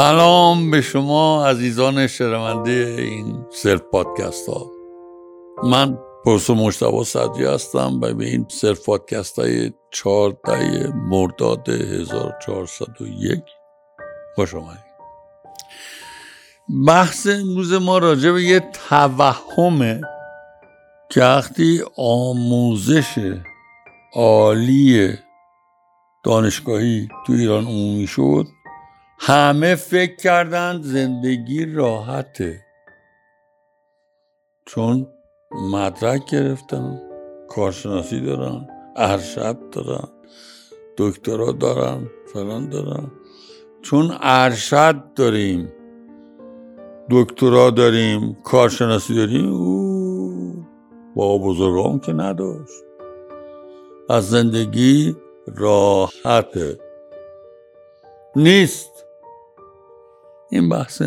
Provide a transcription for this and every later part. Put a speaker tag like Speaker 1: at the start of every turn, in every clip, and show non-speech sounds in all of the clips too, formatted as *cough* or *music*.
Speaker 1: سلام به شما عزیزان شنونده این سلف پادکست ها. من پرسو مجتبی صدری هستم و به این سلف پادکست های چهارده مرداد 1401 خوش آمدید. بحث امروز ما راجع به یه توهمه که وقتی آموزش عالی دانشگاهی تو ایران عمومی شد همه فکر کردند زندگی راحته. چون مدرک گرفتن کارشناسی دارن ارشد دارن دکترا دارن فلان دارن. چون ارشد داریم دکترا داریم کارشناسی داریم او با بزرگان که نداشت. از زندگی راحته. نیست. این بحث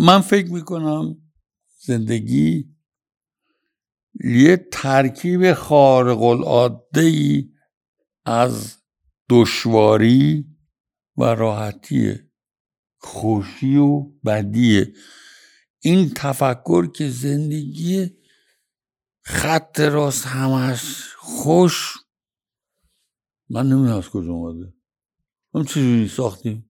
Speaker 1: من فکر می‌کنم زندگی یه ترکیب خارق العاده ای از دشواری و راحتیه خوشی و بدیه. این تفکر که زندگی خط راست همش خوش من نمی‌دونم از کجا اومده. هم چجوری ساختیم؟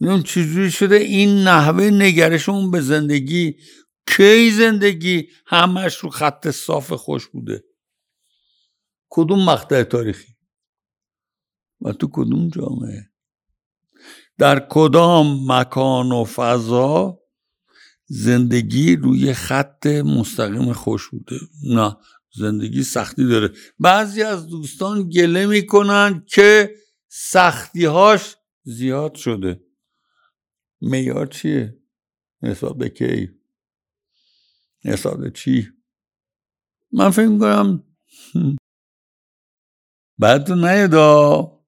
Speaker 1: اون چجوری شده این نحوه نگرشمون به زندگی کی زندگی همش رو خط صاف خوش بوده؟ کدوم مقطع تاریخی؟ و تو کدوم جامعه؟ در کدام مکان و فضا زندگی روی خط مستقیم خوش بوده؟ نه زندگی سختی داره. بعضی از دوستان گله می‌کنن که سختیهاش زیاد شده. میار چیه؟ نسبت به کی؟ نسبت به چی؟ من فکر می‌کنم *laughs* بعد نیدا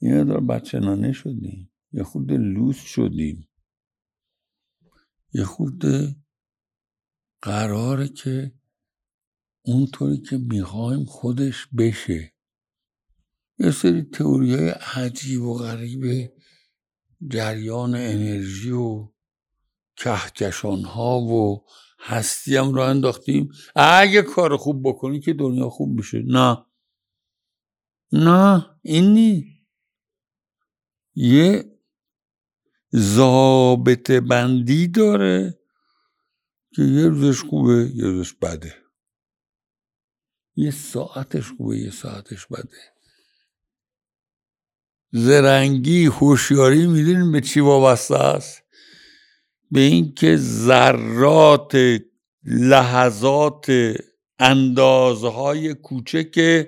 Speaker 1: یه دار بچه نانه شدیم. یه خود لوس شدیم. یه خود قراره که اونطوری که می‌خوایم خودش بشه. یه سری تئوری های عجیب و غریبه. جریان انرژی و کهکشان ها و هستی هم را انداختیم. اگه کار خوب بکنی که دنیا خوب میشه. نه. نه این نی یه ضابط بندی داره که یه روزش خوبه یه روزش بده. یه ساعتش خوبه یه ساعتش بده. زرنگی هوشیاری می‌دونین به چی وابسته است؟ به اینکه ذرات لحظات اندازهای کوچک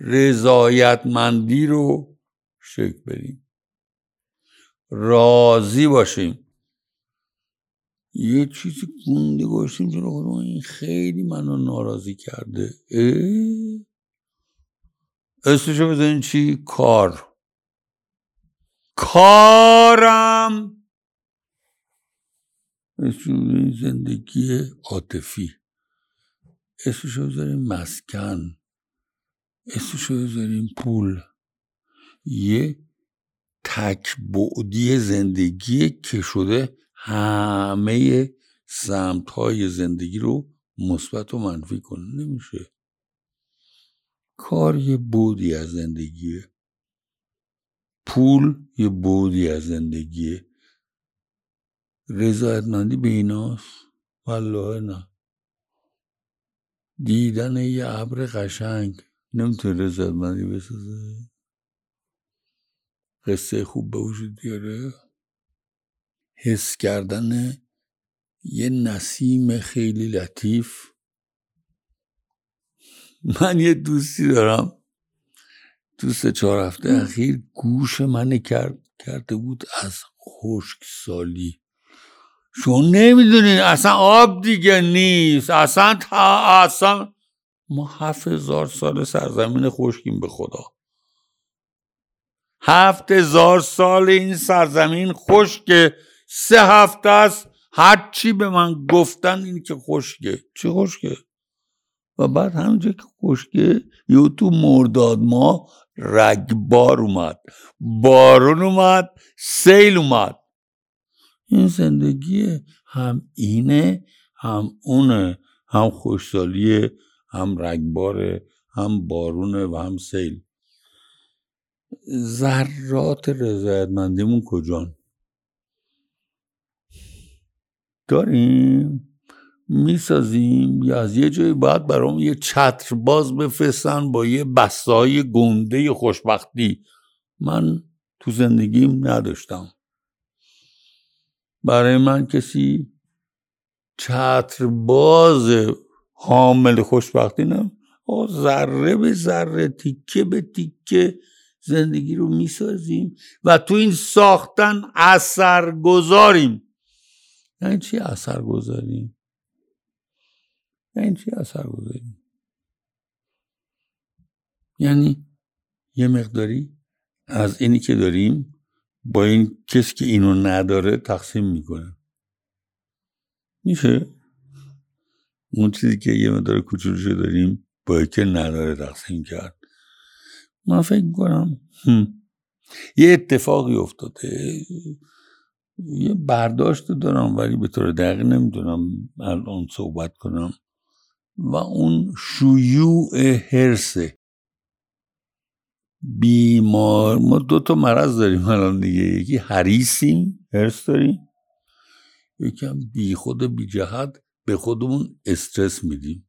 Speaker 1: رضایتمندی رو شکل بدیم. راضی باشیم. یه چیزی گونده گوشتیم جلو این خیلی منو ناراضی کرده. اسمشو بزنین چی؟ کار. کارم. اسم زندگی عاطفی. اسمشو بذاریم مسکن. اسمشو بذاریم پول. یه تک بعدی زندگی که شده همه سمت های زندگی رو مثبت و منفی کنه. نمیشه. کار یه بودی از زندگیه پول یه بودی از زندگیه رضایتمندی به ایناست؟ والله نه. دیدن یه ابر قشنگ. نمی‌تونه رضایتمندی بسازه؟ قصه خوب به وجود بیاره؟ حس کردن یه نسیم خیلی لطیف. من یه دوستی دارم. تو سه چهار هفته اخیر گوش من کرد کرده بود از خشک سالی شما نمی‌دونین اصلا آب دیگه نیست اصلا تا اصلا ما هفت هزار سال سرزمین خشکیم به خدا. هفت هزار سال این سرزمین خشکه سه هفته است هر چی به من گفتن این که خشکه. چی خشکه؟ و بعد همینجا که خشکه یه تو مرداد ما رگبار اومد. بارون اومد سیل اومد. این زندگی هم اینه هم اونه. هم خوشسالیه هم رگباره هم بارونه و هم سیل. ذرات رضایتمندیمون کجان؟ داریم. می‌سازیم یا از یه جایی باید برام یه چتر باز بفرستن با یه بسته های گنده خوشبختی. من تو زندگیم نداشتم. برای من کسی چتر باز حامل خوشبختی نه. ذره به ذره تیکه به تیکه زندگی رو می‌سازیم و تو این ساختن اثر گذاریم یعنی چی اثر گذاریم یعنی چی اثر گذاریم یعنی یه مقداری از اینی که داریم با این کسی که اینو نداره تقسیم می‌کنه. میشه؟ اون چیزی که یه مقدار کوچولوشو داریم با که نداره تقسیم کرد. من فکر کنم یه اتفاقی افتاده. یه برداشت دارم ولی به طور دقیق نمی‌دونم. الان صحبت کنم. و اون شیوع هرسه بیمار. ما دو تا مرض داریم الان دیگه. یکی حریسیم هرس داریم. یکی هم بی خود بی جهت به خودمون استرس میدیم.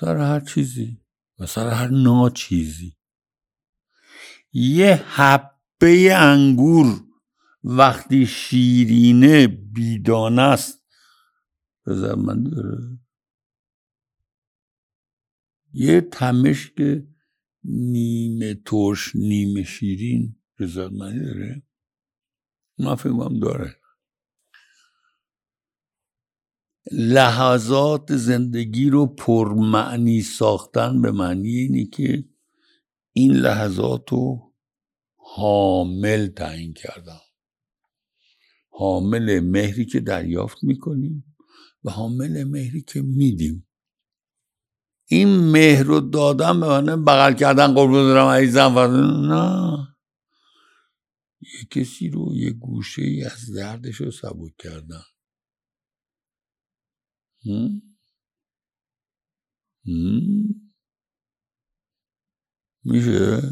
Speaker 1: سر هر چیزی و سر هر ناچیزی. یه حبه انگور وقتی شیرینه بیدانه است. من داره. یه تمشک نیمه ترش نیمه شیرین رضایتمندی داره؟ من فکرم داره. لحظات زندگی رو پرمعنی ساختن به معنی اینه که این لحظات رو حامل تعیین کردم. حامل مهری که دریافت می‌کنیم و حامل مهری که میدیم. این مهر رو دادم به من بغل کردن قربون دارم عزیزم. نه. یه کسی رو یه گوشه ای از دردش رو سبک کردن. میشه؟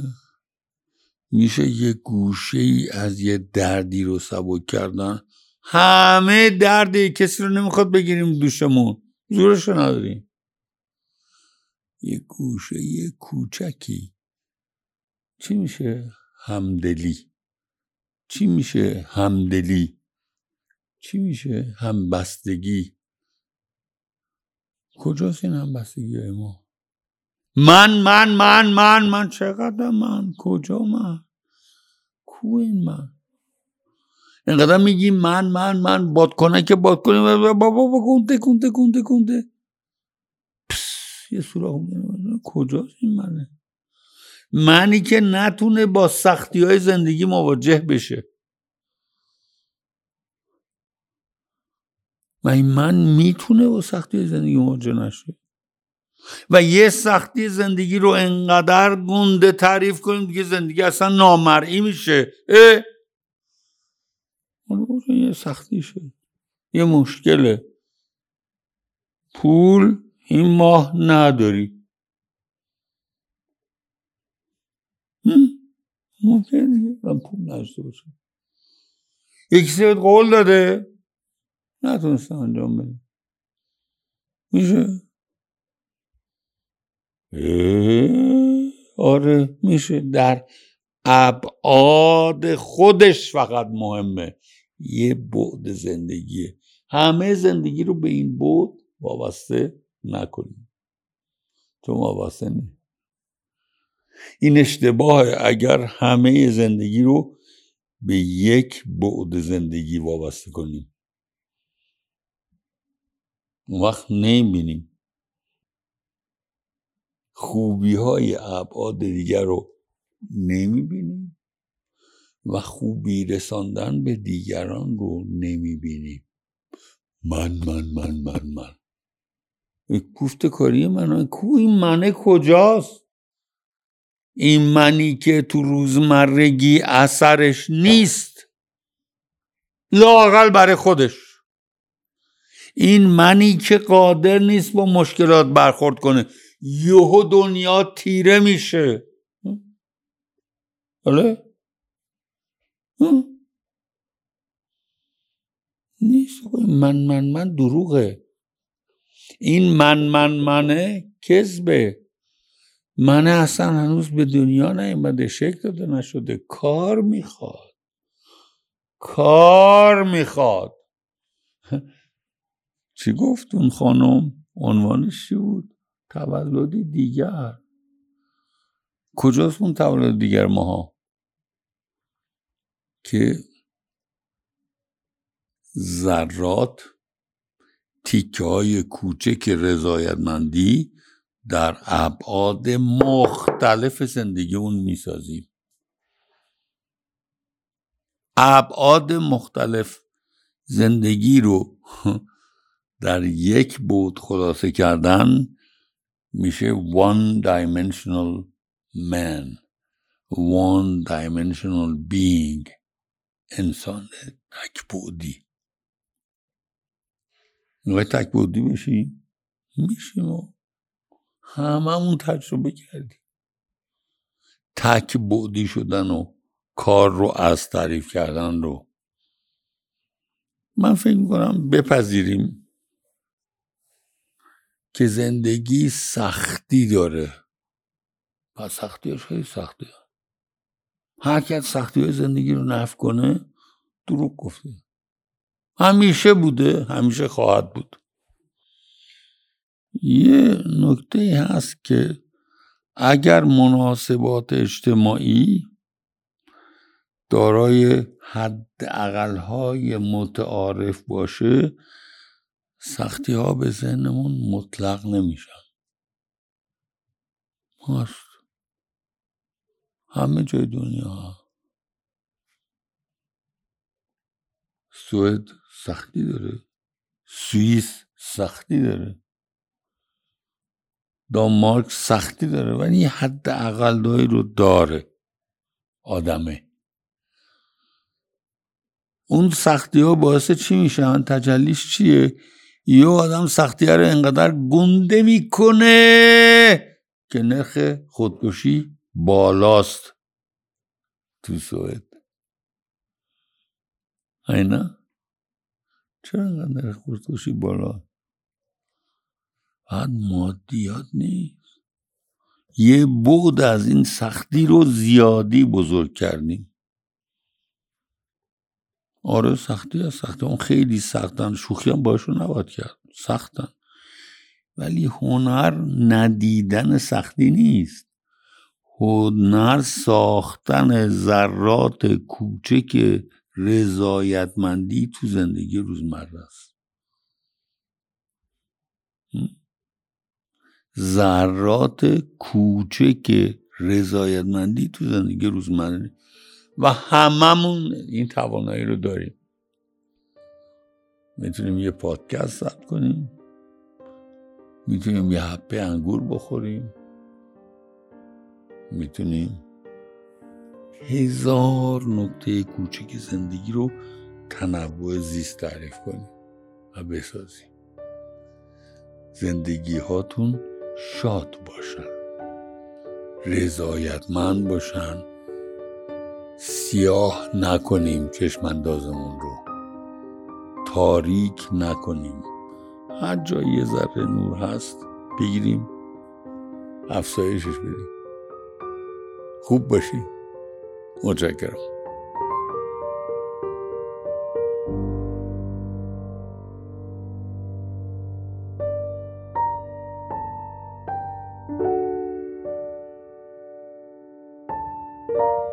Speaker 1: میشه یه گوشه ای از یه دردی رو سبک کردن؟ همه درد کسی رو نمی‌خواد بگیریم دوشمون. زورش نداریم. یه گوشه یه کوچکی. چی میشه همدلی؟ چی میشه همدلی؟ چی میشه همبستگی؟ کجاست این همبستگی های ما؟ من من من من من چقدر من؟ کجا من؟ کو این من؟ اینقدر میگی من من من باد کنه که باد کنه بابا بابا کنده کنده کنده کنده یه سراغ کجاست این منه؟ منی که نتونه با سختی های زندگی مواجه بشه. و این من می‌تونه با سختی زندگی مواجه نشه. و یه سختی زندگی رو انقدر گنده تعریف کنیم دیگه زندگی اصلا نامرئی میشه. اه؟ یه سختیشه یه مشکله. پول این ماه نداری. ممکن من پول نداشته باشم. یکی سیبت قول داده؟ نتونستم انجام بده میشه؟ آره میشه. در ابعاد خودش فقط مهمه. یه بعد زندگیه. همه زندگی رو به این بعد وابسته نکنیم چون وابسته نیست این اشتباه اگر همه زندگی رو به یک بعد زندگی وابسته کنیم. وقت نمی‌بینیم. خوبی های ابعاد دیگر رو نمی‌بینیم و خوبی رساندن به دیگران رو نمی‌بینیم. من من من من من. گفت کاری من کو این منه کجاست؟ این منی که تو روزمرگی اثرش نیست. لاقل برای خودش. این منی که قادر نیست با مشکلات برخورد کنه. یهو دنیا تیره میشه. آره نیست من من من دروغه. این من من منه کذبه. منه اصلا هنوز به دنیا نیومده شکل داده نشده کار می‌خواد. کار می‌خواد. *laughs* چی گفت اون خانم؟ عنوانش چی بود؟ تولدی دیگر. کجاست اون تولد دیگر ماها؟ که ذرات تیکه های کوچک رضایتمندی در ابعاد مختلف زندگی اون می‌سازیم. ابعاد مختلف زندگی رو *laughs* در یک بود خلاصه کردن میشه one dimensional man one dimensional being انسان تک بودی می‌خوای تک بودی بشی میشیم هممون تجربه کردیم. تک بودی شدن و کار رو از تعریف کردن رو. من فکر می‌کنم بپذیریم که زندگی سختی داره. و سختیش خیلی سخته. هر کی سختی های زندگی رو نف کنه دروغ گفته. همیشه بوده همیشه خواهد بود. یه نکته هست که اگر مناسبات اجتماعی دارای حد های متعارف باشه سختی ها به ذهنمون مطلق نمیشن. هست همه جای دنیا. سوئد سختی داره. سوئیس سختی داره. دانمارک سختی داره ولی حد اقل رو داره آدمه. اون سختی ها باعث چی میشن تجلیش چیه؟ یه آدم سختی رو انقدر گنده می‌کنه که نرخ خودکشی بالاست تو سوئد. اینا چرا انقدر خودکشی بالا؟ بعد مادیات نیست. یه بود از این سختی رو زیادی بزرگ کردیم. آره سختی از سختی. اون خیلی سختن. شوخی هم باشون نباید کرد. سختن. ولی هنر ندیدن سختی نیست. هنر ساختن ذرات کوچک رضایتمندی تو زندگی روزمره است. ذرات کوچک رضایتمندی تو زندگی روزمره و هممون این توانایی رو داریم. می‌تونیم یه پادکست ضبط کنیم. می‌تونیم یه حبه انگور بخوریم. می‌تونیم هزار نکته کوچک زندگی رو تنوع زیست تعریف کنیم و بسازیم. زندگی هاتون شاد باشن. رضایتمند باشن. سیاه نکنیم چشم اندازمون رو. تاریک نکنیم. هر جایی یه ذره نور هست بگیریم. افزایشش بدیم. خوب باشیم Woodrigger. thank